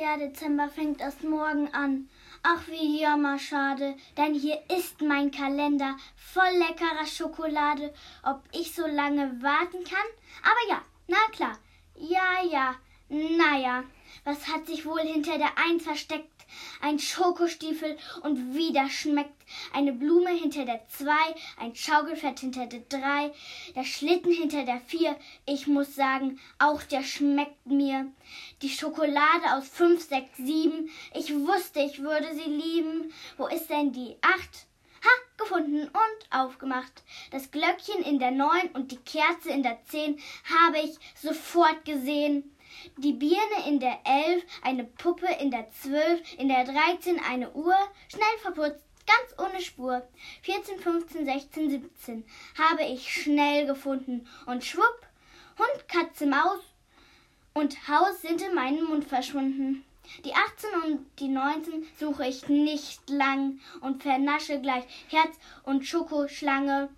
Der Dezember fängt erst morgen an. Ach, wie jammerschade, denn hier ist mein Kalender voll leckerer Schokolade. Ob ich so lange warten kann? Aber ja, na klar. Ja, ja, naja. Was hat sich wohl hinter der Eins versteckt? Ein Schokostiefel und wieder schmeckt eine Blume hinter der Zwei, ein Schaukelpferd hinter der Drei, der Schlitten hinter der Vier. Ich muss sagen, auch der schmeckt mir. Die Schokolade aus fünf, sechs, sieben. Ich wusste, ich würde sie lieben. Wo ist denn die Acht? Ha, gefunden und aufgemacht. Das Glöckchen in der Neun und die Kerze in der Zehn habe ich sofort gesehen. Die Birne in der Elf, eine Puppe in der Zwölf, in der Dreizehn eine Uhr, schnell verputzt, ganz ohne Spur. 14, 15, 16, 17 habe ich schnell gefunden und schwupp, Hund, Katze, Maus und Haus sind in meinem Mund verschwunden. Die 18 und die 19 suche ich nicht lang und vernasche gleich Herz und Schokoschlange.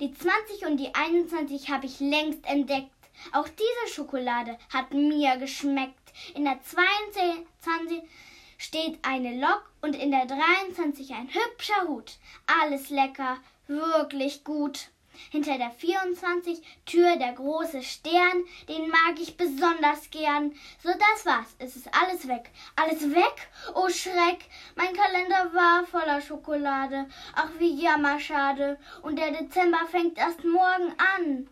Die 20 und die 21 habe ich längst entdeckt. Auch diese Schokolade hat mir geschmeckt. In der 22 steht eine Lok und in der 23 ein hübscher Hut. Alles lecker, wirklich gut. Hinter der 24 Tür der große Stern, den mag ich besonders gern. So, das war's. Es ist alles weg. Alles weg? Oh Schreck! Mein Kalender war voller Schokolade. Ach, wie jammerschade. Und der Dezember fängt erst morgen an.